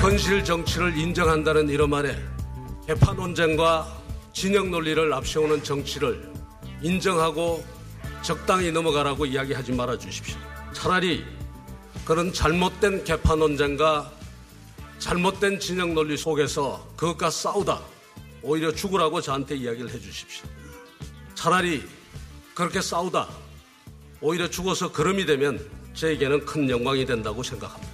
현실 정치를 인정한다는 이름 아래 개파 논쟁과 진영 논리를 앞세우는 정치를 인정하고 적당히 넘어가라고 이야기하지 말아 주십시오. 차라리 그런 잘못된 개파 논쟁과 잘못된 진영 논리 속에서 그것과 싸우다 오히려 죽으라고 저한테 이야기를 해 주십시오. 차라리 그렇게 싸우다 오히려 죽어서 걸음이 되면 저에게는 큰 영광이 된다고 생각합니다.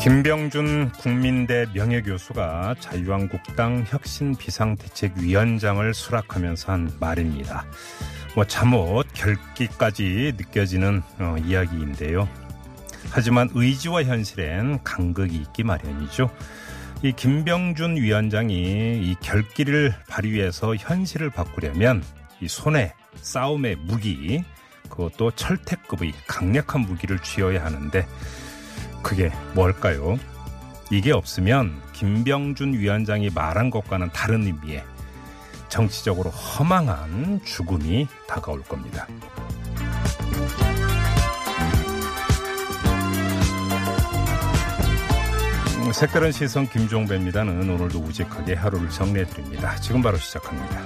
김병준 국민대 명예교수가 자유한국당 혁신 비상대책위원장을 수락하면서 한 말입니다. 뭐 잠옷 결기까지 느껴지는 어, 이야기인데요. 하지만 의지와 현실엔 간극이 있기 마련이죠. 이 김병준 위원장이 이 결기를 발휘해서 현실을 바꾸려면 이 손에 싸움의 무기 그것도 철퇴급의 강력한 무기를 쥐어야 하는데 그게 뭘까요? 이게 없으면 김병준 위원장이 말한 것과는 다른 의미의 정치적으로 허망한 죽음이 다가올 겁니다. 음, 색다른 시선 김종배입니다는 오늘도 우직하게 하루를 정리해 드립니다. 지금 바로 시작합니다.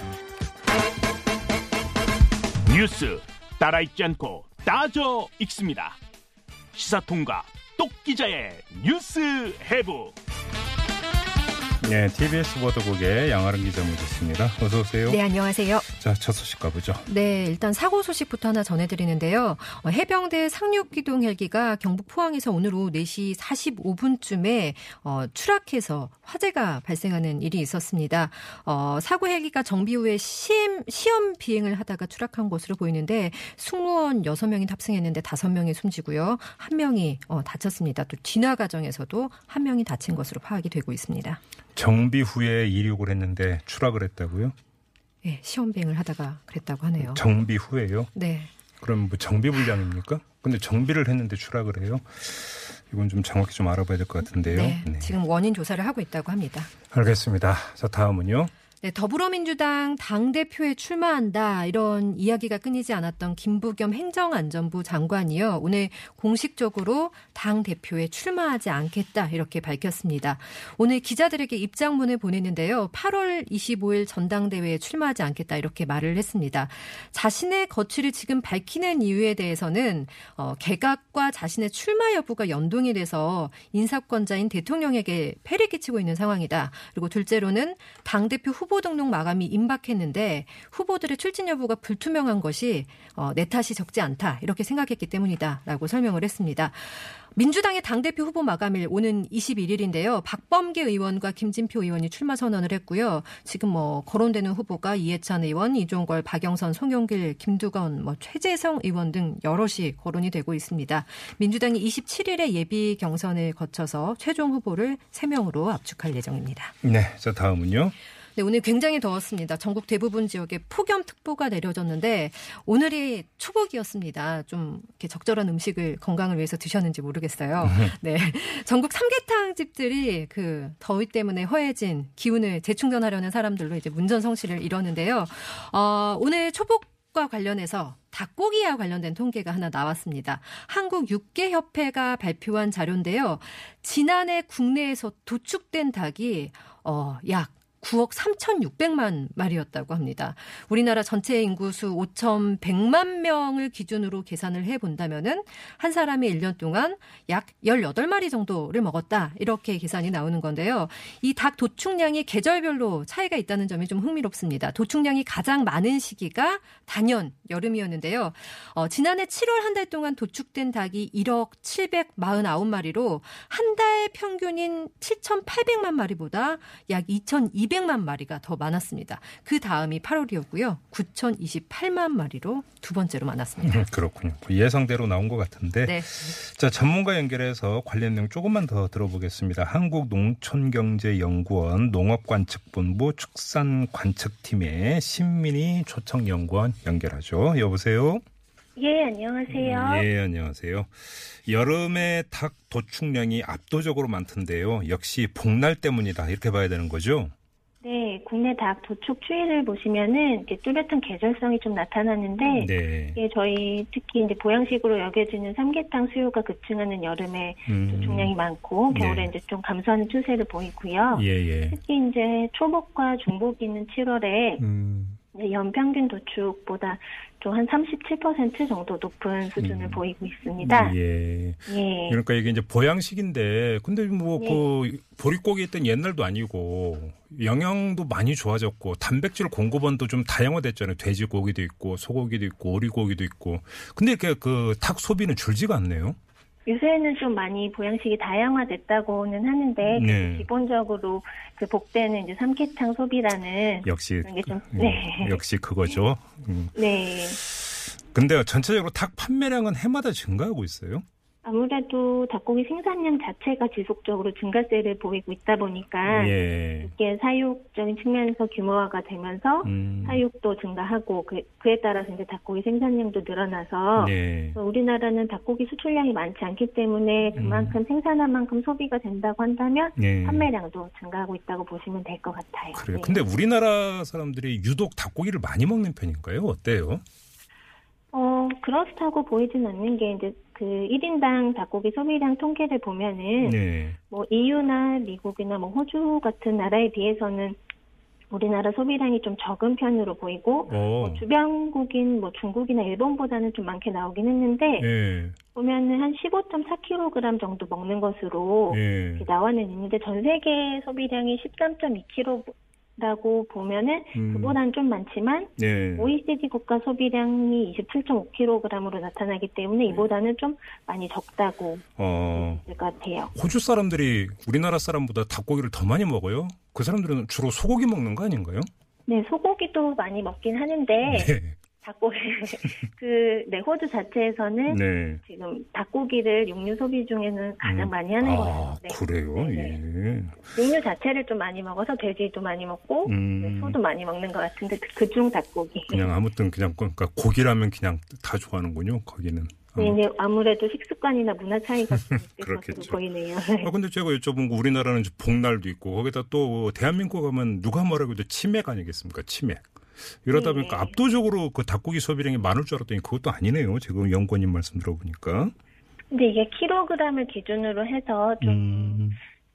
뉴스 따라 읽지 않고 따져 읽습니다. 시사 통과 똑 기자의 뉴스 해부. 네, TBS 보도국의 양아름 기자 모셨습니다. 어서 오세요. 네, 안녕하세요. 자, 첫 소식 가보죠. 네, 일단 사고 소식부터 하나 전해드리는데요. 어, 해병대 상륙기동 헬기가 경북 포항에서 오늘 오후 4시 45분쯤에 어, 추락해서 화재가 발생하는 일이 있었습니다. 어, 사고 헬기가 정비 후에 시험, 시험 비행을 하다가 추락한 것으로 보이는데 승무원 6명이 탑승했는데 5명이 숨지고요. 1명이 어, 다쳤습니다. 또 진화 과정에서도 1명이 다친 것으로 파악이 되고 있습니다. 정비 후에 이륙을 했는데 추락을 했다고요? 네, 시험 비행을 하다가 그랬다고 하네요. 정비 후에요? 네. 그럼 뭐 정비 불량입니까? 근데 정비를 했는데 추락을 해요? 이건 좀 정확히 좀 알아봐야 될 것 같은데요. 네, 네. 지금 원인 조사를 하고 있다고 합니다. 알겠습니다. 자, 다음은요. 네, 더불어민주당 당대표에 출마한다 이런 이야기가 끊이지 않았던 김부겸 행정안전부 장관이요. 오늘 공식적으로 당대표에 출마하지 않겠다 이렇게 밝혔습니다. 오늘 기자들에게 입장문을 보냈는데요. 8월 25일 전당대회에 출마하지 않겠다 이렇게 말을 했습니다. 자신의 거취를 지금 밝히는 이유에 대해서는 어, 개각과 자신의 출마 여부가 연동이 돼서 인사권자인 대통령에게 폐를 끼치고 있는 상황이다. 그리고 둘째로는 당대표 후보 후보 등록 마감이 임박했는데 후보들의 출진 여부가 불투명한 것이 어, 내 탓이 적지 않다 이렇게 생각했기 때문이다라고 설명을 했습니다. 민주당의 당대표 후보 마감일 오는 21일인데요. 박범계 의원과 김진표 의원이 출마 선언을 했고요. 지금 뭐 거론되는 후보가 이해찬 의원, 이종걸, 박영선, 송영길, 김두건, 뭐 최재성 의원 등 여럿이 거론이 되고 있습니다. 민주당이 27일에 예비 경선을 거쳐서 최종 후보를 3명으로 압축할 예정입니다. 네, 자 다음은요. 네, 오늘 굉장히 더웠습니다. 전국 대부분 지역에 폭염특보가 내려졌는데 오늘이 초복이었습니다. 좀 이렇게 적절한 음식을 건강을 위해서 드셨는지 모르겠어요. 네. 전국 삼계탕 집들이 그 더위 때문에 허해진 기운을 재충전하려는 사람들로 이제 문전성시를 이뤘는데요. 어, 오늘 초복 과 관련해서 닭고기와 관련된 통계가 하나 나왔습니다. 한국 육계협회가 발표한 자료인데요. 지난해 국내에서 도축된 닭이 어, 약 9억 3,600만 마리였다고 합니다. 우리나라 전체 인구수 5,100만 명을 기준으로 계산을 해 본다면은 한 사람이 1년 동안 약 18마리 정도를 먹었다. 이렇게 계산이 나오는 건데요. 이 닭 도축량이 계절별로 차이가 있다는 점이 좀 흥미롭습니다. 도축량이 가장 많은 시기가 단연 여름이었는데요. 어, 지난해 7월 한 달 동안 도축된 닭이 1억 749마리로 한 달 평균인 7,800만 마리보다 약2,200 200만 마리가 더 많았습니다. 그 다음이 8월이었고요. 9,028만 마리로 두 번째로 많았습니다. 음, 그렇군요. 예상대로 나온 것 같은데. 네. 자, 전문가 연결해서 관련 내용 조금만 더 들어보겠습니다. 한국농촌경제연구원 농업관측본부 축산관측팀의 신민희 초청연구원 연결하죠. 여보세요? 예, 안녕하세요. 예, 안녕하세요. 여름에 닭 도축량이 압도적으로 많던데요. 역시 복날 때문이다. 이렇게 봐야 되는 거죠? 네, 국내 닭 도축 추이를 보시면은 이제 뚜렷한 계절성이 좀 나타나는데 네. 이게 저희 특히 이제 보양식으로 여겨지는 삼계탕 수요가 급증하는 여름에 음. 도축량이 많고 겨울에 네. 이제 좀 감소하는 추세를 보이고요. 예, 예. 특히 이제 초복과 중복이는 7월에 음. 연평균 도축보다 좀한37% 정도 높은 수준을 음. 보이고 있습니다. 예. 예. 그러니까 이게 이제 보양식인데, 근데 뭐, 네. 그, 보릿고기 있던 옛날도 아니고, 영양도 많이 좋아졌고, 단백질 공급원도 좀 다양화됐잖아요. 돼지고기도 있고, 소고기도 있고, 오리고기도 있고. 근데 이렇게 그 닭 소비는 줄지가 않네요. 요새는 좀 많이 보양식이 다양화됐다고는 하는데 네. 기본적으로 그 복되는 이제 삼계탕 소비라는 역시, 게좀 음, 네. 역시 그거죠. 음. 네 근데 전체적으로 닭 판매량은 해마다 증가하고 있어요. 아무래도 닭고기 생산량 자체가 지속적으로 증가세를 보이고 있다 보니까 예. 이게 사육적인 측면에서 규모화가 되면서 음. 사육도 증가하고 그, 그에 따라서 이제 닭고기 생산량도 늘어나서 네. 우리나라는 닭고기 수출량이 많지 않기 때문에 그만큼 생산한 만큼 소비가 된다고 한다면 음. 네. 판매량도 증가하고 있다고 보시면 될 것 같아요. 그래요. 네. 근데 우리나라 사람들이 유독 닭고기를 많이 먹는 편인가요? 어때요? 어, 그렇다고 보이진 않는 게 이제 그 1인당 닭고기 소비량 통계를 보면은 네. 뭐 EU나 미국이나 뭐 호주 같은 나라에 비해서는 우리나라 소비량이 좀 적은 편으로 보이고 어. 뭐 주변국인 뭐 중국이나 일본보다는 좀 많게 나오긴 했는데 예. 보면은 한 15.4kg 정도 먹는 것으로 예. 이렇게 나와는 있는데 전 세계 소비량이 13.2kg 라고 보면은 음. 그보다는 좀 많지만 예. OECD 국가 소비량이 27.5kg으로 나타나기 때문에 이보다는 좀 많이 적다고 어. 볼것 같아요. 호주 사람들이 우리나라 사람보다 닭고기를 더 많이 먹어요? 그 사람들은 주로 소고기 먹는 거 아닌가요? 네, 소고기도 많이 먹긴 하는데 네. 닭고기 그 네, 호주 자체에서는 네. 지금 닭고기를 육류 소비 중에는 가장 음. 많이 하는 것 아, 같아요. 그래요? 네, 예. 육류 자체를 좀 많이 먹어서 돼지도 많이 먹고 음. 네, 소도 많이 먹는 것 같은데 그중 닭고기. 그냥 아무튼 그냥 그러니까 고기라면 그냥 다 좋아하는군요. 거기는. 네, 아무래도 식습관이나 문화 차이가 그렇겠죠. 보이네요. 아, 근데 제가 여쭤본 거 우리나라는 복날도 있고 거기다 또 대한민국 가면 누가 뭐라고 해도 치맥 아니겠습니까? 치맥. 이러다 네. 보니까 압도적으로 그 닭고기 소비량이 많을 줄 알았더니 그것도 아니네요. 지금 연구원님 말씀 들어보니까. 근데 이게 킬로그램을 기준으로 해서 좀 음.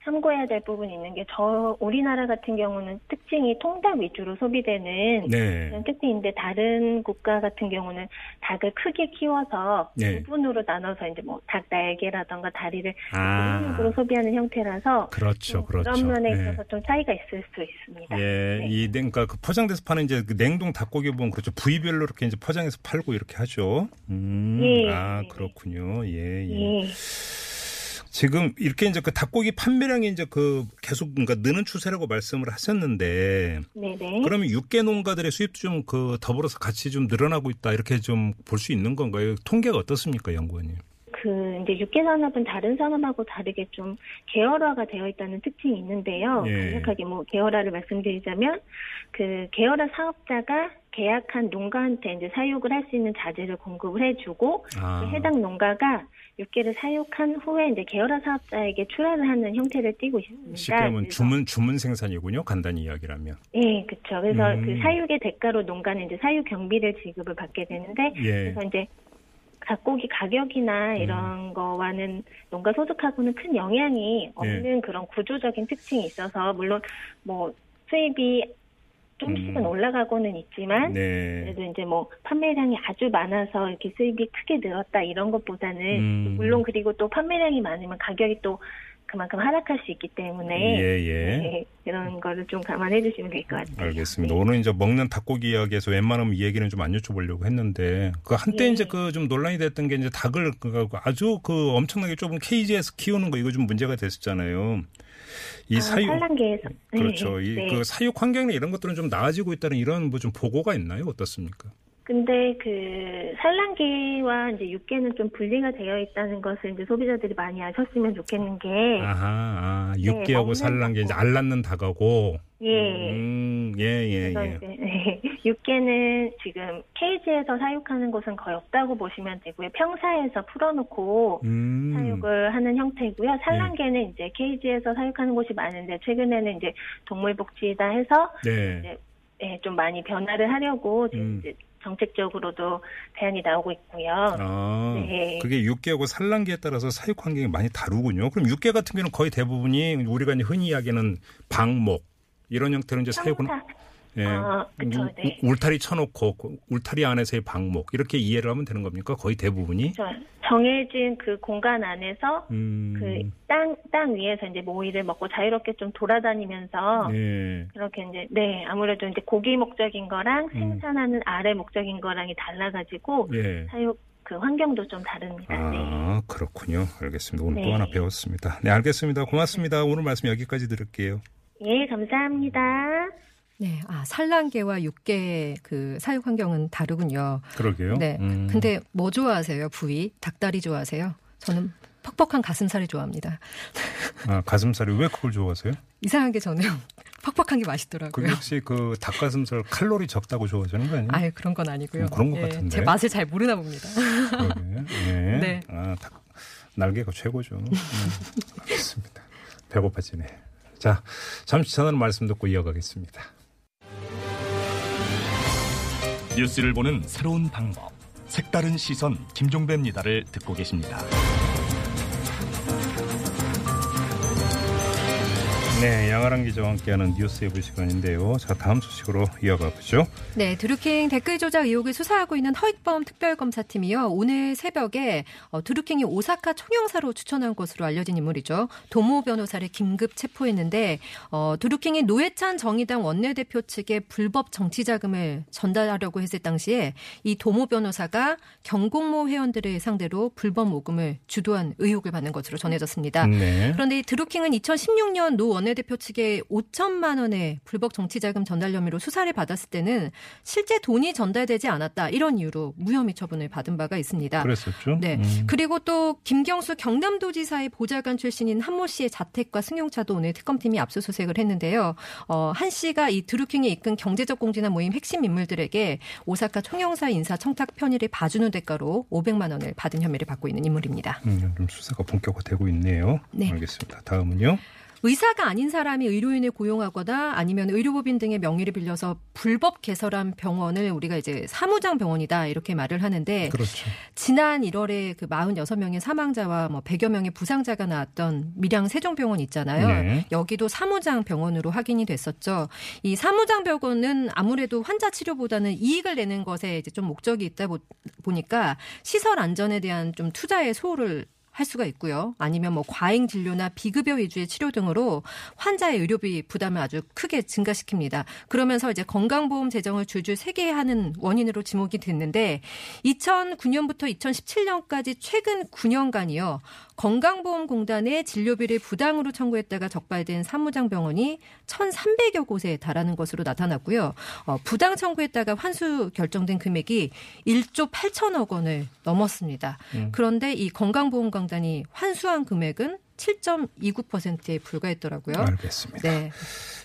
참고해야 될 부분이 있는 게 저 우리나라 같은 경우는 특징이 통닭 위주로 소비되는 네. 그런 특징인데 다른 국가 같은 경우는 닭을 크게 키워서 네. 부분으로 나눠서 이제 뭐 닭 날개라던가 다리를 아. 부분으로 소비하는 형태라서 그렇죠. 좀 그렇죠. 런 면에 네. 있어서 좀 차이가 있을 수 있습니다. 예, 네. 이 그러니까 그 포장돼서 파는 이제 그 냉동 닭고기 보면 그렇죠. 부위별로 이렇게 이제 포장해서 팔고 이렇게 하죠. 음. 예. 아, 네. 그렇군요. 예, 예. 예. 지금 이렇게 이제 그 닭고기 판매량이 이제 그 계속 그러니까 느는 추세라고 말씀을 하셨는데 네네. 그러면 육계 농가들의 수입도 좀 그 더불어서 같이 좀 늘어나고 있다 이렇게 좀 볼 수 있는 건가요? 통계가 어떻습니까, 연구원님? 그 이제 육계 산업은 다른 산업하고 다르게 좀 계열화가 되어 있다는 특징이 있는데요. 예. 간략하게 뭐 계열화를 말씀드리자면 그 계열화 사업자가 계약한 농가한테 이제 사육을 할 수 있는 자재를 공급을 해주고 아, 그 해당 농가가 육계를 사육한 후에 이제 계열화 사업자에게 출하를 하는 형태를 띠고 있습니다. 쉽게 하면 주문 주문 생산이군요. 간단히 이야기라면. 예, 그렇죠. 그래서 음. 그 사육의 대가로 농가는 이제 사육 경비를 지급을 받게 되는데 예. 그래서 이제 닭고기 가격이나 음. 이런 거와는 농가 소득하고는 큰 영향이 없는 예. 그런 구조적인 특징이 있어서 물론 뭐 수입이 조금씩은 음. 올라가고는 있지만 네. 그래도 이제 뭐 판매량이 아주 많아서 이렇게 수입이 크게 늘었다 이런 것보다는 음. 물론 그리고 또 판매량이 많으면 가격이 또 그만큼 하락할 수 있기 때문에 예, 예. 네, 그런 거를 좀 감안해 주시면 될 것 같아요. 알겠습니다. 오늘 이제 먹는 닭고기 이야기에서 웬만하면 이 얘기는 좀 안 여쭤보려고 했는데 그 한때 예. 이제 그 좀 논란이 됐던 게 이제 닭을 그 아주 그 엄청나게 좁은 케이지에서 키우는 거 이거 좀 문제가 됐었잖아요. 이 아, 사육 산란계에서 네, 그렇죠. 이 네. 그 사육 환경이나 이런 것들은 좀 나아지고 있다는 이런 뭐 좀 보고가 있나요? 어떻습니까? 근데 그 산란계와 이제 육계는 좀 분리가 되어 있다는 것을 이제 소비자들이 많이 아셨으면 좋겠는 게 아하, 아, 네, 육개하고 먹는 산란 게 이제. 알 낳는 닭하고 예. 음, 예, 예, 예. 이제 네, 육계는 지금 케이지에서 사육하는 곳은 거의 없다고 보시면 되고요. 평사에서 풀어놓고 음. 사육을 하는 형태고요. 산란계는 이제 케이지에서 사육하는 곳이 많은데 최근에는 이제 동물복지다 해서 네. 이제 예, 좀 많이 변화를 하려고 지금 음. 이제 정책적으로도 대안이 나오고 있고요. 아, 네. 그게 육개하고 산란계에 따라서 사육 환경이 많이 다르군요. 그럼 육개 같은 경우는 거의 대부분이 우리가 흔히 이야기하는 방목 이런 형태로 이제 사육은 예. 아, 그쵸, 우- 네. 우- 울타리 쳐놓고 그 울타리 안에서의 방목 이렇게 이해를 하면 되는 겁니까? 거의 대부분이. 저 정해진 그 공간 안에서 음. 그땅땅 위에서 이제 모이를 먹고 자유롭게 좀 돌아다니면서 예. 그렇게 이제 네 아무래도 이제 고기 목적인 거랑 음. 생산하는 아래 목적인 거랑이 달라가지고 예. 사육 그 환경도 좀 다릅니다. 네. 아, 그렇군요. 알겠습니다. 오늘 또 네. 하나 배웠습니다. 네, 알겠습니다. 고맙습니다. 오늘 말씀 여기까지 들을게요. 예 감사합니다. 네, 아 산란계와 육계 그 사육 환경은 다르군요. 그러게요. 네, 음. 근데 뭐 좋아하세요? 부위 닭다리 좋아하세요? 저는 퍽퍽한 가슴살이 좋아합니다. 아, 가슴살이 왜 그걸 좋아하세요? 이상하게 저는 퍽퍽한 게 맛있더라고요. 그게 혹시 그 닭가슴살 칼로리 적다고 좋아하시는 거 아니에요? 아유 그런 건 아니고요. 음, 그런 것 예, 같은데. 제 맛을 잘 모르나 봅니다. 예. 네. 아, 닭, 날개가 최고죠. 음, 알겠습니다. 배고파지네. 자, 잠시 전하는 말씀 듣고 이어가겠습니다. 뉴스를 보는 새로운 방법. 색다른 시선 김종배입니다를 듣고 계십니다. 네, 양아랑 기자와 함께하는 뉴스 예부 시간인데요. 자, 다음 소식으로 이어가 보죠. 네, 드루킹 댓글 조작 의혹을 수사하고 있는 허익범 특별검사팀이요. 오늘 새벽에 어, 드루킹이 오사카 총영사로 추천한 것으로 알려진 인물이죠. 도모 변호사를 긴급 체포했는데 어, 드루킹이 노회찬 정의당 원내대표 측에 불법 정치 자금을 전달하려고 했을 당시에 이 도모 변호사가 경공모 회원들을 상대로 불법 모금을 주도한 의혹을 받는 것으로 전해졌습니다. 네. 그런데 이 드루킹은 2016년 노원 내대표 측에 5천만 원의 불법 정치자금 전달 혐의로 수사를 받았을 때는 실제 돈이 전달되지 않았다 이런 이유로 무혐의 처분을 받은 바가 있습니다. 그랬었죠. 네. 음. 그리고 또 김경수 경남도지사의 보좌관 출신인 한모 씨의 자택과 승용차도 오늘 특검팀이 압수수색을 했는데요. 어, 한 씨가 이 드루킹이 이끈 경제적 공진화 모임 핵심 인물들에게 오사카 총영사 인사 청탁 편의를 봐주는 대가로 500만 원을 받은 혐의를 받고 있는 인물입니다. 음, 좀 수사가 본격화되고 있네요. 네. 알겠습니다. 다음은요. 의사가 아닌 사람이 의료인을 고용하거나 아니면 의료법인 등의 명의를 빌려서 불법 개설한 병원을 우리가 이제 사무장 병원이다 이렇게 말을 하는데 그렇죠. 지난 1월에 그 46명의 사망자와 뭐 100여 명의 부상자가 나왔던 밀양 세종병원 있잖아요. 네. 여기도 사무장 병원으로 확인이 됐었죠. 이 사무장 병원은 아무래도 환자 치료보다는 이익을 내는 것에 이제 좀 목적이 있다 보- 보니까 시설 안전에 대한 좀 투자에 소홀을 할 수가 있고요. 아니면 뭐 과잉 진료나 비급여 위주의 치료 등으로 환자의 의료비 부담을 아주 크게 증가시킵니다. 그러면서 이제 건강보험 재정을 줄줄 세게 하는 원인으로 지목이 됐는데 2009년부터 2017년까지 최근 9년간이요. 건강보험공단에 진료비를 부당으로 청구했다가 적발된 사무장 병원이 1,300여 곳에 달하는 것으로 나타났고요. 어, 부당 청구했다가 환수 결정된 금액이 1조 8천억 원을 넘었습니다. 그런데 이 건강보험공단이 환수한 금액은 7.29%에 불과했더라고요. 알겠습니다. 네.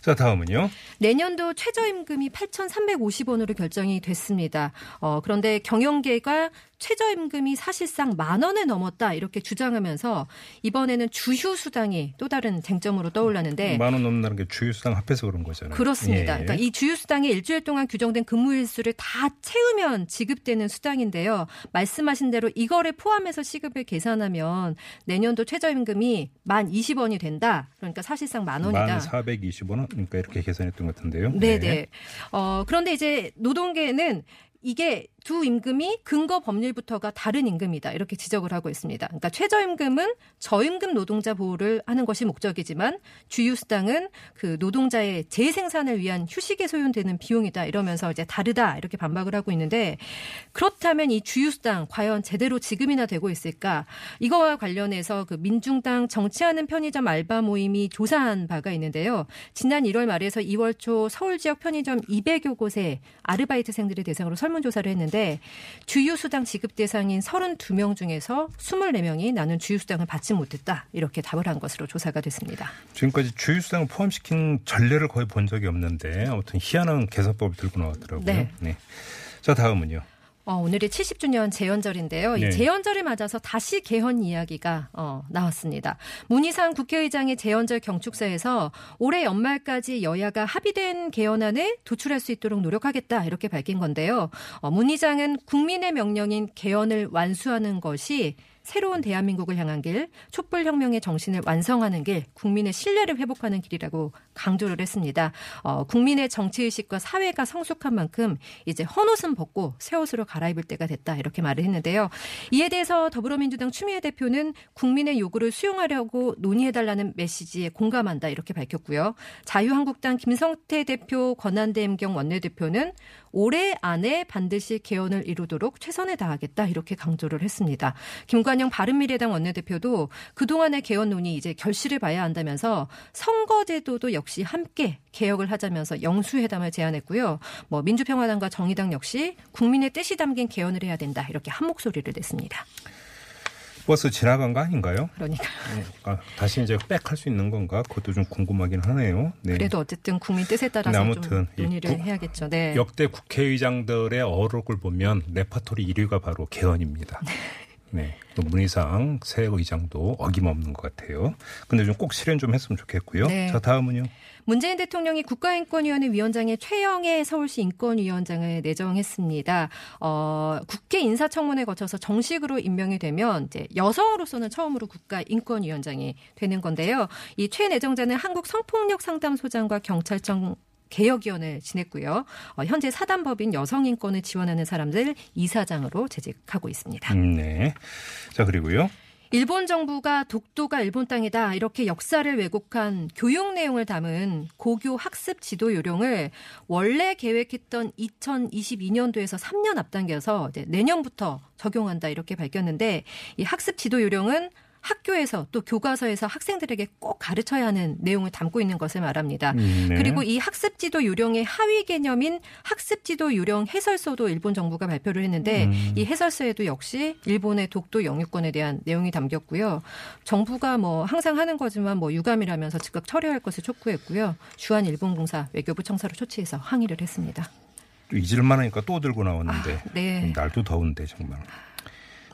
자, 다음은요. 내년도 최저임금이 8,350원으로 결정이 됐습니다. 어, 그런데 경영계가 최저임금이 사실상 만 원을 넘었다 이렇게 주장하면서 이번에는 주휴 수당이 또 다른 쟁점으로 떠올랐는데 만 원 넘는다는 게 주유수당 합해서 그런 거잖아요. 그렇습니다. 예. 그러니까 이 주휴 수당이 일주일 동안 규정된 근무 일수를 다 채우면 지급되는 수당인데요. 말씀하신 대로 이거를 포함해서 시급을 계산하면 내년도 최저임금이 만 20원이 된다. 그러니까 사실상 만 원이다. 만 420원 그러니까 이렇게 계산했던 것 같은데요. 네 네. 어, 그런데 이제 노동계는 이게 두 임금이 근거 법률부터가 다른 임금이다 이렇게 지적을 하고 있습니다. 그러니까 최저임금은 저임금 노동자 보호를 하는 것이 목적이지만 주휴수당은 그 노동자의 재생산을 위한 휴식에 소요되는 비용이다 이러면서 이제 다르다 이렇게 반박을 하고 있는데 그렇다면 이 주휴수당 과연 제대로 지급이나 되고 있을까? 이거와 관련해서 그 민중당 정치하는 편의점 알바 모임이 조사한 바가 있는데요. 지난 1월 말에서 2월 초 서울 지역 편의점 200여 곳에 아르바이트생들을 대상으로 설문조사를 했는데 주휴수당 지급 대상인 32명 중에서 24명이 나는 주휴수당을 받지 못했다. 이렇게 답을 한 것으로 조사가 됐습니다. 지금까지 주휴수당을 포함시킨 전례를 거의 본 적이 없는데 아무튼 희한한 계산법을 들고 나왔더라고요. 네. 자 다음은요. 어, 오늘이 70주년 재연절인데요. 네. 이 재연절을 맞아서 다시 개헌 이야기가 어, 나왔습니다. 문희상 국회의장의 재연절 경축사에서 올해 연말까지 여야가 합의된 개헌안을 도출할 수 있도록 노력하겠다 이렇게 밝힌 건데요. 어, 문 의장은 국민의 명령인 개헌을 완수하는 것이 새로운 대한민국을 향한 길, 촛불혁명의 정신을 완성하는 길, 국민의 신뢰를 회복하는 길이라고 강조를 했습니다. 어, 국민의 정치의식과 사회가 성숙한 만큼 이제 헌옷은 벗고 새 옷으로 갈아입을 때가 됐다 이렇게 말을 했는데요. 이에 대해서 더불어민주당 추미애 대표는 국민의 요구를 수용하려고 논의해달라는 메시지에 공감한다 이렇게 밝혔고요. 자유한국당 김성태 대표 권한대임경 원내대표는 올해 안에 반드시 개헌을 이루도록 최선을 다하겠다 이렇게 강조를 했습니다. 김관영 바른미래당 원내대표도 그동안의 개헌 논의 이제 결실을 봐야 한다면서 선거제도도 역시 함께 개혁을 하자면서 영수회담을 제안했고요. 뭐 민주평화당과 정의당 역시 국민의 뜻이 담긴 개헌을 해야 된다 이렇게 한 목소리를 냈습니다. 버스 지나간 거 아닌가요? 그러니까 아, 다시 이제 back할 수 있는 건가? 그것도 좀 궁금하긴 하네요. 네. 그래도 어쨌든 국민 뜻에 따라서 네, 아무튼 논의를 국- 해야겠죠. 네. 역대 국회의장들의 어록을 보면 레파토리 1위가 바로 개헌입니다. 네. 또 문희상 새 의장도 어김없는 것 같아요. 근데 좀 꼭 실현 좀 했으면 좋겠고요. 네. 자, 다음은요. 문재인 대통령이 국가인권위원회 위원장에 최영애 서울시 인권위원장을 내정했습니다. 어, 국회 인사청문회 거쳐서 정식으로 임명이 되면 이제 여성으로서는 처음으로 국가인권위원장이 되는 건데요. 이 최 내정자는 한국 성폭력 상담소장과 경찰청 개혁위원을 지냈고요. 어, 현재 사단법인 여성인권을 지원하는 사람들 이사장으로 재직하고 있습니다. 음, 네. 자, 그리고요. 일본 정부가 독도가 일본 땅이다 이렇게 역사를 왜곡한 교육 내용을 담은 고교 학습 지도 요령을 원래 계획했던 2022년도에서 3년 앞당겨서 이제 내년부터 적용한다 이렇게 밝혔는데 이 학습 지도 요령은 학교에서 또 교과서에서 학생들에게 꼭 가르쳐야 하는 내용을 담고 있는 것을 말합니다. 음, 네. 그리고 이 학습지도 요령의 하위 개념인 학습지도 요령 해설서도 일본 정부가 발표를 했는데 음. 이 해설서에도 역시 일본의 독도 영유권에 대한 내용이 담겼고요. 정부가 뭐 항상 하는 거지만 뭐 유감이라면서 즉각 처리할 것을 촉구했고요. 주한 일본 공사 외교부 청사로 초치해서 항의를 했습니다. 또 잊을만 하니까 또 들고 나왔는데. 아, 네. 날도 더운데 정말.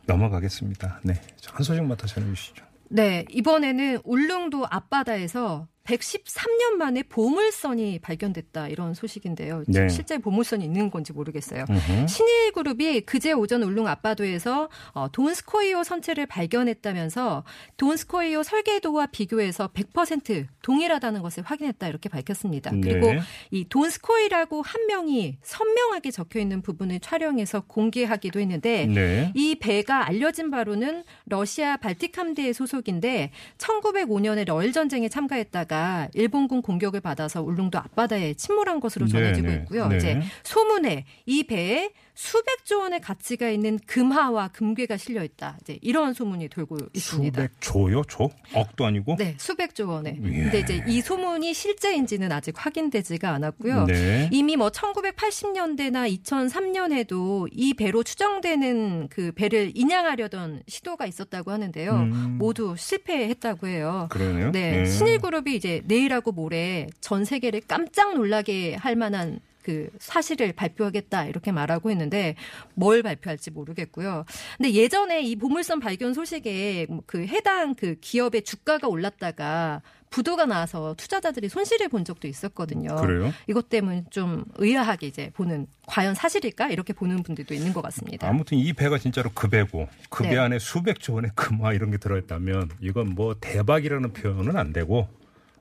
넘어가겠습니다. 네. 한 소식만 더 전해주시죠. 네, 이번에는 울릉도 앞바다에서 113년 만에 보물선이 발견됐다 이런 소식인데요. 네. 실제 보물선이 있는 건지 모르겠어요. 음흠. 신일 그룹이 그제 오전 울릉 앞바다에서 어, 돈스코이오 선체를 발견했다면서 돈 스코이오 설계도와 비교해서 100% 동일하다는 것을 확인했다 이렇게 밝혔습니다. 네. 그리고 이 돈스코이라고 함명이 선명하게 적혀 있는 부분을 촬영해서 공개하기도 했는데 네. 이 배가 알려진 바로는 러시아 발틱 함대의 소속인데 1905년에 러일 전쟁에 참가했다가 일본군 공격을 받아서 울릉도 앞바다에 침몰한 것으로 전해지고 네, 네. 있고요. 네. 이제 소문에 이 배에 수백조 원의 가치가 있는 금화와 금괴가 실려 있다. 이제 이런 소문이 돌고 있습니다. 수백 조요? 조? 억도 아니고? 네, 수백조 원에. 예. 근데 이제 이 소문이 실제인지는 아직 확인되지가 않았고요. 네. 이미 뭐 1980년대나 2003년에도 이 배로 추정되는 그 배를 인양하려던 시도가 있었다고 하는데요. 음. 모두 실패했다고 해요. 그러네요. 네, 네. 신일그룹이 이제 내일하고 모레 전 세계를 깜짝 놀라게 할 만한 그 사실을 발표하겠다 이렇게 말하고 있는데 뭘 발표할지 모르겠고요. 근데 예전에 이 보물선 발견 소식에 그 해당 그 기업의 주가가 올랐다가 부도가 나서 투자자들이 손실을 본 적도 있었거든요. 그래요? 이것 때문에 좀 의아하게 이제 보는 과연 사실일까 이렇게 보는 분들도 있는 것 같습니다. 아무튼 이 배가 진짜로 그 배고 그배 네. 안에 수백조 원의 금화 이런 게 들어있다면 이건 뭐 대박이라는 표현은 안 되고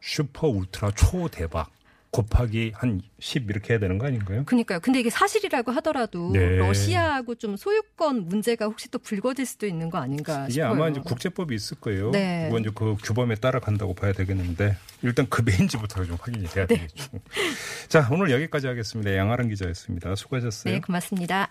슈퍼 울트라 초 대박 곱하기 한 10 이렇게 해야 되는 거 아닌가요? 그러니까요. 근데 이게 사실이라고 하더라도 네. 러시아하고 좀 소유권 문제가 혹시 또 불거질 수도 있는 거 아닌가 이게 싶어요. 아마 이제 국제법이 있을 거예요. 네. 그건 이제 그 규범에 따라간다고 봐야 되겠는데 일단 그 배인지부터 좀 확인이 돼야 네. 되겠죠. 자 오늘 여기까지 하겠습니다. 양아람 기자였습니다. 수고하셨어요. 네, 고맙습니다.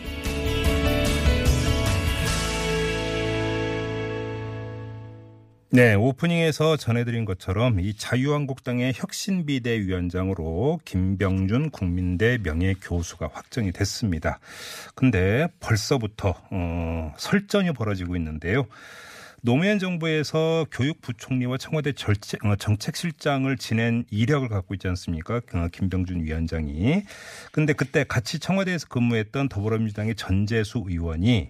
네, 오프닝에서 전해드린 것처럼 이 자유한국당의 혁신비대위원장으로 김병준 국민대 명예교수가 확정이 됐습니다. 근데 벌써부터 어, 설전이 벌어지고 있는데요. 노무현 정부에서 교육부총리와 청와대 절제- 어, 정책실장을 지낸 이력을 갖고 있지 않습니까? 어, 김병준 위원장이. 근데 그때 같이 청와대에서 근무했던 더불어민주당의 전재수 의원이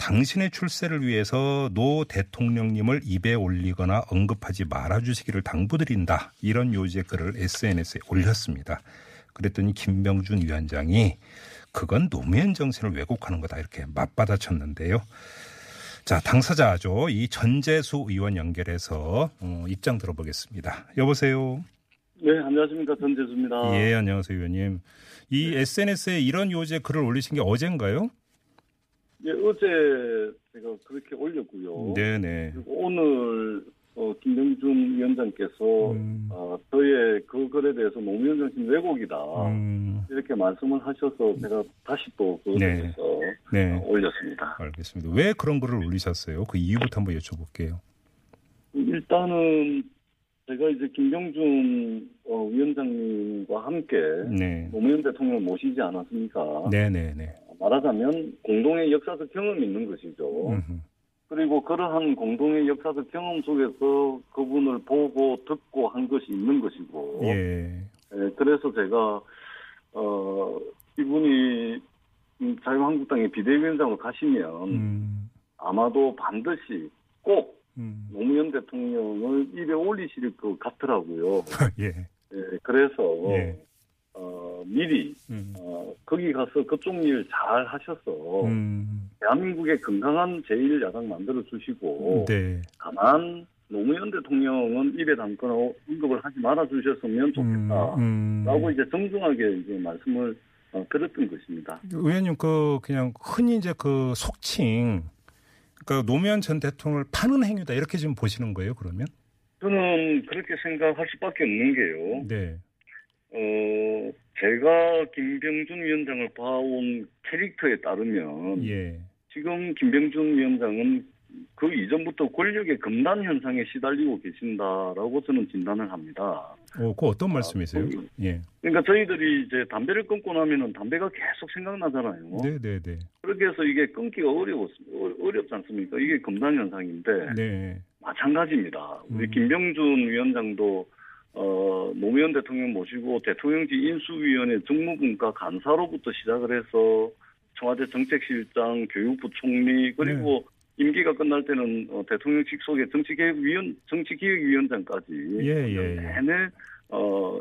당신의 출세를 위해서 노 대통령님을 입에 올리거나 언급하지 말아주시기를 당부드린다. 이런 요지의 글을 SNS에 올렸습니다. 그랬더니 김병준 위원장이 그건 노무현 정신을 왜곡하는 거다. 이렇게 맞받아쳤는데요. 자, 당사자죠. 이 전재수 의원 연결해서 어, 입장 들어보겠습니다. 여보세요. 네, 안녕하십니까. 전재수입니다. 예, 안녕하세요, 의원님. 이 SNS에 이런 요지의 글을 올리신 게 어젠가요? 예, 어제 제가 그렇게 올렸고요. 네네. 그리고 오늘 어, 김병준 위원장께서 음. 어, 저의 그 글에 대해서 노무현 정신 왜곡이다. 음, 이렇게 말씀을 하셔서 제가 다시 또 그것에 네. 네. 어, 올렸습니다. 알겠습니다. 왜 그런 글을 올리셨어요? 그 이유부터 한번 여쭤볼게요. 일단은 제가 이제 김병준 어, 위원장님과 함께 네. 노무현 대통령을 모시지 않았습니까? 네네네. 말하자면 공동의 역사적 경험이 있는 것이죠. 음흠. 그리고 그러한 공동의 역사적 경험 속에서 그분을 보고 듣고 한 것이 있는 것이고, 예. 예, 그래서 제가 어 이분이 음, 자유한국당의 비대위원장으로 가시면 음, 아마도 반드시 꼭 음. 노무현 대통령을 입에 올리실 것 같더라고요. 예. 예, 그래서 예. 어, 미리 음. 어, 거기 가서 그쪽 일 잘 하셔서 음. 대한민국의 건강한 제1야당 만들어 주시고 네. 다만 노무현 대통령은 입에 담거나 언급을 하지 말아 주셨으면 좋겠다. 음, 음. 라고 이제 정중하게 이제 말씀을 어, 드렸던 것입니다. 의원님 그 그냥 흔히 이제 그 속칭 그러니까 노무현 전 대통령을 파는 행위다 이렇게 지금 보시는 거예요 그러면? 저는 그렇게 생각할 수밖에 없는 게요. 네. 어, 제가 김병준 위원장을 봐온 캐릭터에 따르면 예. 지금 김병준 위원장은 그 이전부터 권력의 금단 현상에 시달리고 계신다라고 저는 진단을 합니다. 어, 그 어떤 말씀이세요? 음. 예. 그러니까 저희들이 이제 담배를 끊고 나면은 담배가 계속 생각나잖아요. 네, 네, 네. 그렇게 해서 이게 끊기가 어려웠, 어- 어렵지 않습니까? 이게 금단 현상인데 네. 마찬가지입니다. 우리 음. 김병준 위원장도 어, 노무현 대통령 모시고 대통령직 인수위원회 정무분과 간사로부터 시작을 해서 청와대 정책실장, 교육부 총리 그리고 임기가 끝날 때는 어, 대통령직 속의 정치개혁위원 정치기획위원장까지 예, 예, 예. 내내 어,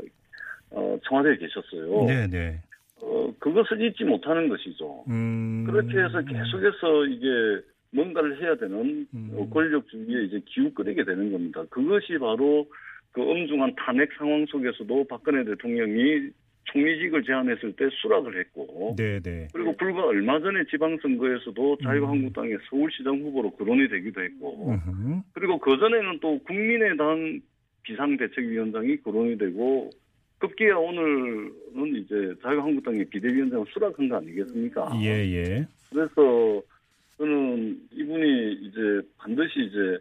어, 청와대에 계셨어요. 네, 네. 어, 그것을 잊지 못하는 것이죠. 음. 그렇게 해서 계속해서 이게 뭔가를 해야 되는 음. 어, 권력 주의에 이제 기웃거리게 되는 겁니다. 그것이 바로 그 엄중한 탄핵 상황 속에서도 박근혜 대통령이 총리직을 제안했을 때 수락을 했고 네, 네. 그리고 불과 얼마 전에 지방선거에서도 자유한국당의 서울시장 후보로 거론이 되기도 했고 음흠. 그리고 그전에는 또 국민의당 비상대책위원장이 거론이 되고 급기야 오늘은 이제 자유한국당의 비대위원장을 수락한 거 아니겠습니까? 예, 예. 그래서 저는 이분이 이제 반드시 이제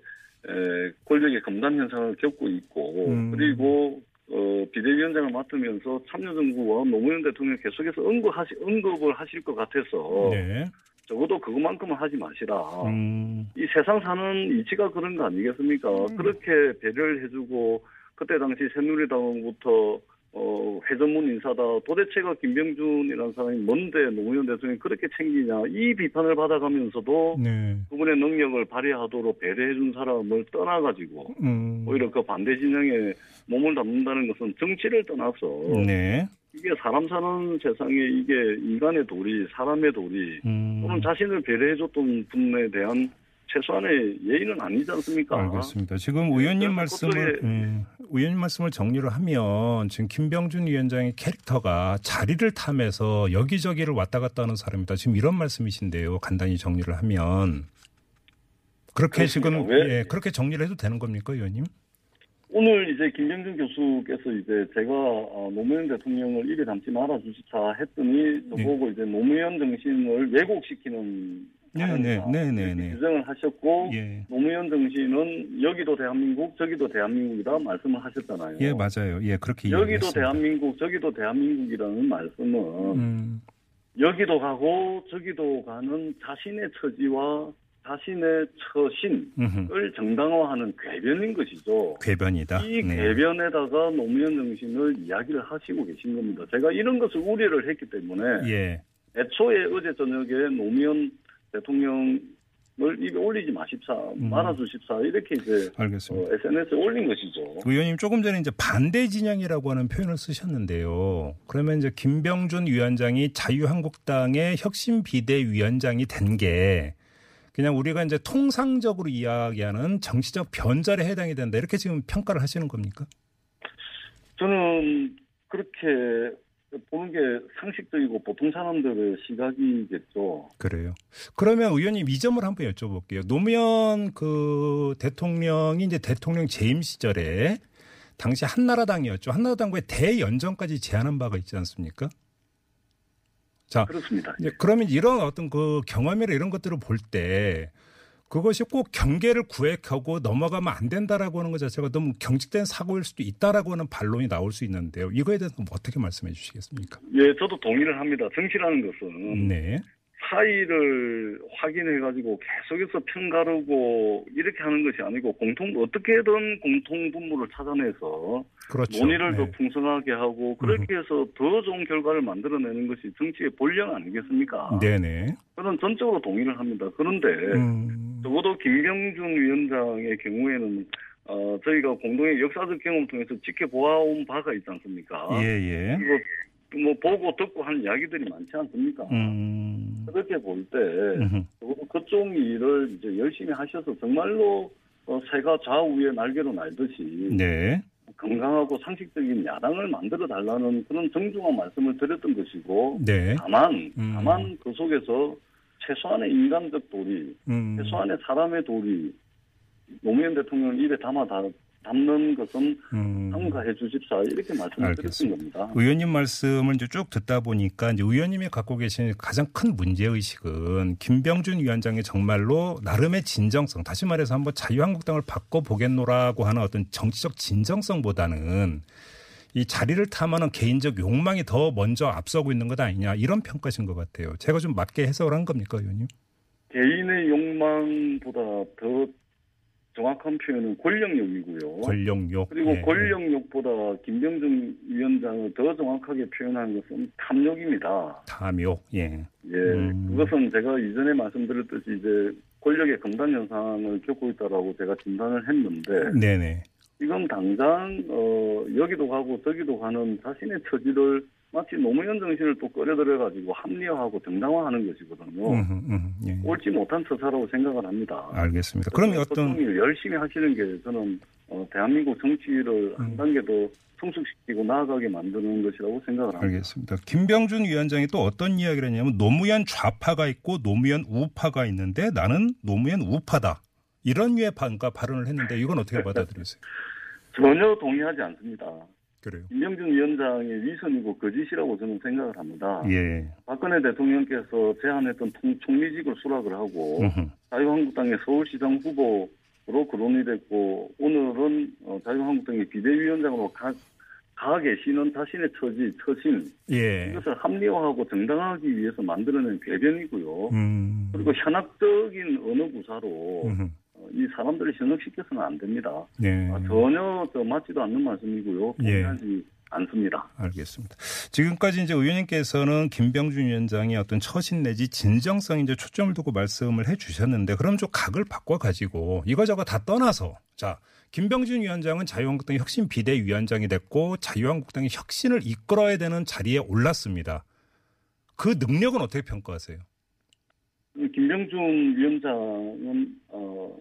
에, 권력의 검단 현상을 겪고 있고 음. 그리고 어, 비대위원장을 맡으면서 참여정부와 노무현 대통령 계속해서 언급하시, 언급을 하실 것 같아서 네. 적어도 그것만큼은 하지 마시라. 음. 이 세상 사는 이치가 그런 거 아니겠습니까? 그렇게 배려를 해주고 그때 당시 새누리당부터 어, 회전문 인사다. 도대체가 김병준이라는 사람이 뭔데 노무현 대통령이 그렇게 챙기냐. 이 비판을 받아가면서도 네. 그분의 능력을 발휘하도록 배려해준 사람을 떠나가지고 음. 오히려 그 반대 진영에 몸을 담는다는 것은 정치를 떠나서 네. 이게 사람 사는 세상에 이게 인간의 도리, 사람의 도리 음. 또는 자신을 배려해줬던 분에 대한 최소한의 예의는 아니지 않습니까? 알겠습니다. 지금 의원님 그래서 말씀을 예, 의원님 말씀을 정리를 하면 지금 김병준 위원장의 캐릭터가 자리를 탐해서 여기저기를 왔다 갔다 하는 사람이다. 지금 이런 말씀이신데요. 간단히 정리를 하면 그렇게 지금 그렇습니다. 왜- 예, 그렇게 정리를 해도 되는 겁니까, 의원님? 오늘 이제 김병준 교수께서 이제 제가 어, 노무현 대통령을 입에 담지 말아 주십사 했더니 저보고 이제 노무현 정신을 왜곡시키는 네. 네, 네, 네, 네. 규정을 하셨고 예. 노무현 정신은 여기도 대한민국 저기도 대한민국이다 말씀을 하셨잖아요. 예, 맞아요. 예, 그렇게 여기도. 대한민국 저기도 대한민국이라는 말씀은 음, 여기도 가고 저기도 가는 자신의 처지와 자신의 처신을. 정당화하는 궤변인 것이죠. 궤변이다. 이 네. 궤변에다가 노무현 정신을 이야기를 하시고 계신 겁니다. 제가 이런 것을 우려를 했기 때문에 예. 애초에 어제 저녁에 노무현 대통령을 입에 올리지 마십사, 음. 말아주십사 이렇게 이제 알겠습니다. 어, SNS에 올린 것이죠. 의원님 조금 전에 이제 반대 진영이라고 하는 표현을 쓰셨는데요. 그러면 이제 김병준 위원장이 자유한국당의 혁신 비대위원장이 된 게 그냥 우리가 이제 통상적으로 이야기하는 정치적 변절에 해당이 된다 이렇게 지금 평가를 하시는 겁니까? 저는 그렇게 보는 게 상식적이고 보통 사람들의 시각이겠죠. 그래요. 그러면 의원님 이 점을 한번 여쭤볼게요. 노무현 그 대통령이 이제 대통령 재임 시절에 당시 한나라당이었죠. 한나라당과의 대연정까지 제안한 바가 있지 않습니까? 자, 그렇습니다. 그러면 이런 어떤 그 경험이나 이런 것들을 볼 때 그것이 꼭 경계를 구획하고 넘어가면 안 된다라고 하는 것 자체가 너무 경직된 사고일 수도 있다라고 하는 반론이 나올 수 있는데요. 이거에 대해서 어떻게 말씀해 주시겠습니까? 예, 저도 동의를 합니다. 정치라는 것은 네. 사이를 확인해가지고 계속해서 편가르고 이렇게 하는 것이 아니고 공통 어떻게든 공통 분모를 찾아내서 그렇죠. 논의를 네. 더 풍성하게 하고 그렇게 해서 더 좋은 결과를 만들어내는 것이 정치의 본령 아니겠습니까? 네네. 저는 전적으로 동의를 합니다. 그런데 음. 적어도 김병준 위원장의 경우에는 어, 저희가 공동의 역사적 경험을 통해서 지켜보아온 바가 있지 않습니까? 예, 예. 뭐 보고 듣고 하는 이야기들이 많지 않습니까? 음. 그렇게 볼 때 그쪽 일을 이제 열심히 하셔서 정말로 어, 새가 좌우에 날개로 날듯이 네. 건강하고 상식적인 야당을 만들어 달라는 그런 정중한 말씀을 드렸던 것이고 네. 다만 음. 다만 그 속에서 최소한의 인간적 도리, 음. 최소한의 사람의 도리 노무현 대통령 입에 담아 다, 담는 것은 음. 삼가해 주십사 이렇게 말씀을 드렸던 알겠습니다. 겁니다. 의원님 말씀을 이제 쭉 듣다 보니까 이제 의원님이 갖고 계신 가장 큰 문제 의식은 김병준 위원장이 정말로 나름의 진정성, 다시 말해서 한번 자유한국당을 바꿔 보겠노라고 하는 어떤 정치적 진정성보다는 이 자리를 탐하는 개인적 욕망이 더 먼저 앞서고 있는 것 아니냐 이런 평가신 것 같아요. 제가 좀 맞게 해석을 한 겁니까, 의원님? 개인의 욕망보다 더 정확한 표현은 권력욕이고요. 권력욕. 그리고 예, 권력욕보다 김병준 위원장을 더 정확하게 표현한 것은 탐욕입니다. 탐욕. 예. 예, 음. 그것은 제가 이전에 말씀드렸듯이 이제 권력의 검단 현상을 겪고 있다라고 제가 진단을 했는데 네네. 이건 당장 어, 여기도 가고 저기도 가는 자신의 처지를 마치 노무현 정신을 또 끌어들여 가지고 합리화하고 정당화하는 것이거든요. 음흠, 음, 예. 옳지 못한 처사라고 생각을 합니다. 알겠습니다. 그럼 어떤 열심히 하시는 게 저는 어, 대한민국 정치를 음. 한 단계 더 성숙시키고 나아가게 만드는 것이라고 생각을 합니다. 알겠습니다. 김병준 위원장이 또 어떤 이야기를 했냐면 노무현 좌파가 있고 노무현 우파가 있는데 나는 노무현 우파다. 이런 류의 반가 발언을 했는데 이건 어떻게 받아들이세요? 전혀 동의하지 않습니다. 그래요. 김병준 위원장의 위선이고 거짓이라고 저는 생각을 합니다. 예. 박근혜 대통령께서 제안했던 통- 총리직을 수락을 하고. 자유한국당의 서울시장 후보로 거론이 됐고 오늘은 어, 자유한국당의 비대위원장으로 가, 가 계시는 자신의 처지, 처신 예. 이것을 합리화하고 정당화하기 위해서 만들어낸 궤변이고요. 음. 그리고 현학적인 언어 구사로. 어, 이 사람들을 현혹시켜서는 안 됩니다. 네. 아, 전혀 저 맞지도 않는 말씀이고요. 예. 동의하지 않습니다. 알겠습니다. 지금까지 이제 의원님께서는 김병준 위원장의 어떤 처신 내지 진정성 이제 초점을 두고 말씀을 해 주셨는데 그럼 좀 각을 바꿔 가지고 이거저거 다 떠나서 자, 김병준 위원장은 자유한국당의 혁신 비대위원장이 됐고 자유한국당의 혁신을 이끌어야 되는 자리에 올랐습니다. 그 능력은 어떻게 평가하세요? 김병준 위원장은 어,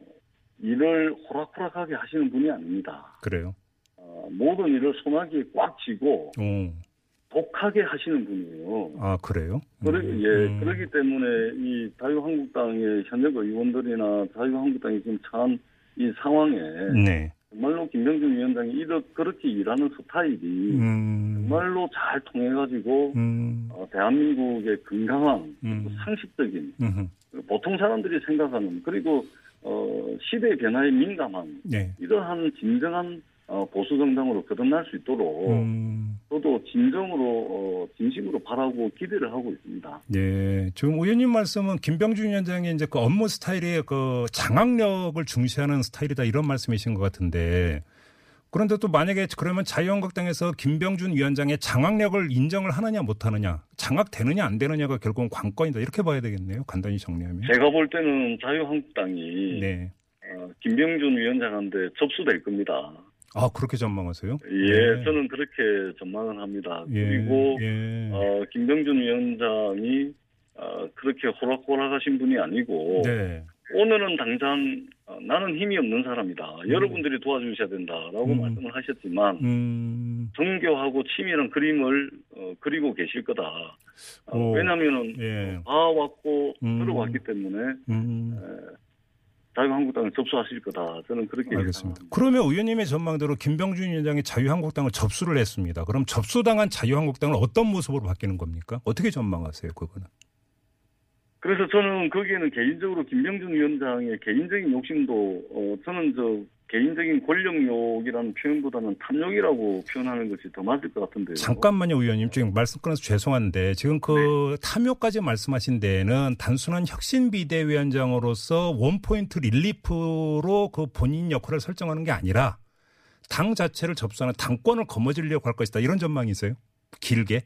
일을 호락호락하게 하시는 분이 아닙니다. 그래요. 어, 모든 일을 소나기에 꽉 쥐고 오. 독하게 하시는 분이에요. 아, 그래요? 그러, 음. 예, 음. 그렇기 때문에 이 자유한국당의 현역 의원들이나 자유한국당이 지금 처한 이 상황에 네. 정말로 김병준 위원장이 이렇 그렇게 일하는 스타일이 음. 정말로 잘 통해가지고 음. 어, 대한민국의 건강한 음. 상식적인 음. 보통 사람들이 생각하는 그리고 어, 시대 변화에 민감한 네. 이러한 진정한 어, 보수 정당으로 거듭날 수 있도록 음. 저도 진정으로 어, 진심으로 바라고 기대를 하고 있습니다. 네. 지금 의원님 말씀은 김병준 위원장의 이제 그 업무 스타일이 그 장악력을 중시하는 스타일이다 이런 말씀이신 것 같은데 그런데 또 만약에 그러면 자유한국당에서 김병준 위원장의 장악력을 인정을 하느냐 못 하느냐 장악되느냐 안 되느냐가 결국은 관건이다 이렇게 봐야 되겠네요. 간단히 정리하면. 제가 볼 때는 자유한국당이 네. 어, 김병준 위원장한테 접수될 겁니다. 아 그렇게 전망하세요? 예, 네. 저는 그렇게 전망을 합니다. 예, 그리고 예. 어, 김병준 위원장이 어, 그렇게 호락호락하신 분이 아니고 네. 오늘은 당장 어, 나는 힘이 없는 사람이다. 여러분들이 도와주셔야 된다라고 음. 말씀을 하셨지만 음. 정교하고 치밀한 그림을 어, 그리고 계실 거다. 어, 오. 왜냐하면은 예. 봐왔고 음. 들어왔기 때문에 음. 자유한국당을 접수하실 거다. 저는 그렇게 알겠습니다. 그러면 의원님의 전망대로 김병준 위원장이 자유한국당을 접수를 했습니다. 그럼 접수당한 자유한국당은 어떤 모습으로 바뀌는 겁니까? 어떻게 전망하세요, 그거는? 그래서 저는 거기에는 개인적으로 김병준 위원장의 개인적인 욕심도 어, 저는 저 개인적인 권력욕이라는 표현보다는 탐욕이라고 표현하는 것이 더 맞을 것 같은데요. 잠깐만요, 의원님. 지금 말씀 끊어서 죄송한데 지금 그 탐욕까지 말씀하신 데에는 단순한 혁신 비대위원장으로서 원포인트 릴리프로 그 본인 역할을 설정하는 게 아니라 당 자체를 접수하는 당권을 거머쥐려고 할 것이다. 이런 전망이세요? 길게?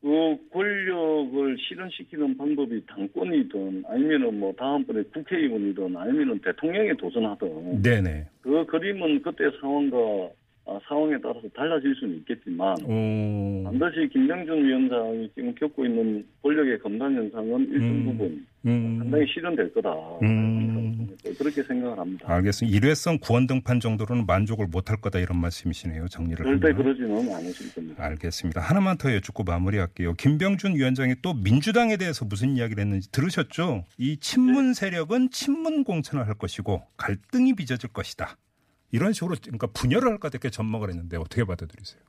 그 권력을 실현시키는 방법이 당권이든 아니면은 뭐 다음번에 국회의원이든 아니면은 대통령에 도전하든 네네. 그 그림은 그때 상황과 아, 상황에 따라서 달라질 수는 있겠지만 오. 반드시 김병준 위원장이 지금 겪고 있는 권력의 검단 현상은 일정 음. 부분 음. 상당히 실현될 거다. 음. 그렇게 생각을 합니다. 알겠습니다. 일회성 구원 등판 정도로는 만족을 못할 거다 이런 말씀이시네요. 정리를 절대 하면. 그러지는 않으실 겁니다. 알겠습니다. 하나만 더 여쭙고 마무리할게요. 김병준 위원장이 또 민주당에 대해서 무슨 이야기를 했는지 들으셨죠? 이 친문 세력은 친문 공천을 할 것이고 갈등이 빚어질 것이다. 이런 식으로 그러니까 분열을 할까 이렇게 전망을 했는데 어떻게 받아들이세요?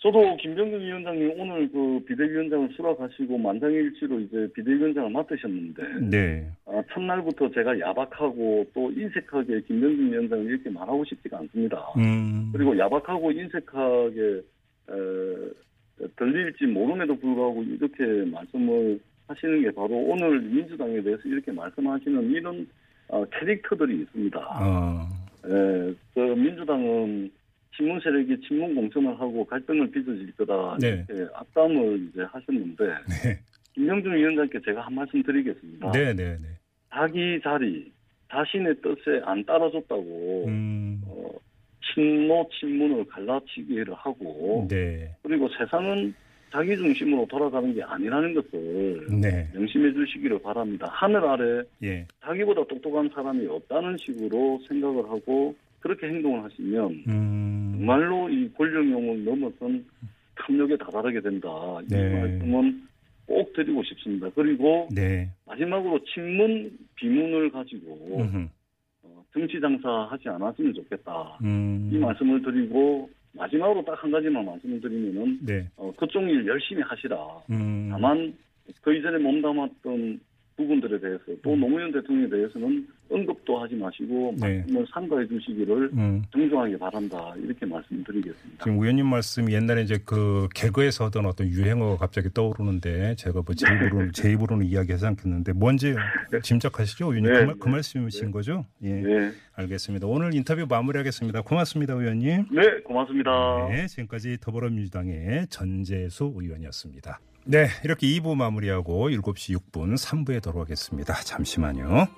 저도 김병준 위원장이 오늘 그 비대위원장을 수락하시고 만장일치로 이제 비대위원장을 맡으셨는데 네. 아, 첫날부터 제가 야박하고 또 인색하게 김병준 위원장을 이렇게 말하고 싶지가 않습니다. 음. 그리고 야박하고 인색하게 에, 들릴지 모름에도 불구하고 이렇게 말씀을 하시는 게 바로 오늘 민주당에 대해서 이렇게 말씀하시는 이런 어, 캐릭터들이 있습니다. 어. 예, 그 민주당은 친문 세력이 친문 공천을 하고 갈등을 빚어질 거다 네. 이렇게 악담을 이제 하셨는데 네. 김영준 위원장께 제가 한 말씀 드리겠습니다. 네, 네, 네. 자기 자리 자신의 뜻에 안 따라줬다고 음. 어, 친노 친문을 갈라치기를 하고 네. 그리고 세상은 자기 중심으로 돌아가는 게 아니라는 것을 네. 명심해 주시기를 바랍니다. 하늘 아래 예. 자기보다 똑똑한 사람이 없다는 식으로 생각을 하고 그렇게 행동을 하시면 음. 정말로 이 권력용을 넘어선 탐욕에 다다르게 된다. 이 네. 말씀은 꼭 드리고 싶습니다. 그리고 네. 마지막으로 친문 비문을 가지고 음흠. 어, 정치 장사 하지 않았으면 좋겠다. 음. 이 말씀을 드리고 마지막으로 딱 한 가지만 말씀을 드리면은 네. 어, 그쪽 일 열심히 하시라. 음. 다만 그 이전에 몸담았던 부분들에 대해서 또 노무현 대통령에 대해서는 언급도 하지 마시고 네. 말씀을 삼가해 주시기를 음. 정중하게 바란다 이렇게 말씀드리겠습니다. 지금 의원님 말씀이 옛날에 이제 그 개그에서 하던 어떤 유행어가 갑자기 떠오르는데 제가 뭐제 입으로는, 제 입으로는 이야기하지 않겠는데 뭔지 짐작하시죠? 의원님 네. 그, 말, 그 말씀이신 거죠? 예. 네, 알겠습니다. 오늘 인터뷰 마무리하겠습니다. 고맙습니다, 의원님. 네 고맙습니다. 네, 지금까지 더불어민주당의 전재수 의원이었습니다. 네, 이렇게 2부 마무리하고 7시 6분 3부에 돌아오겠습니다. 잠시만요.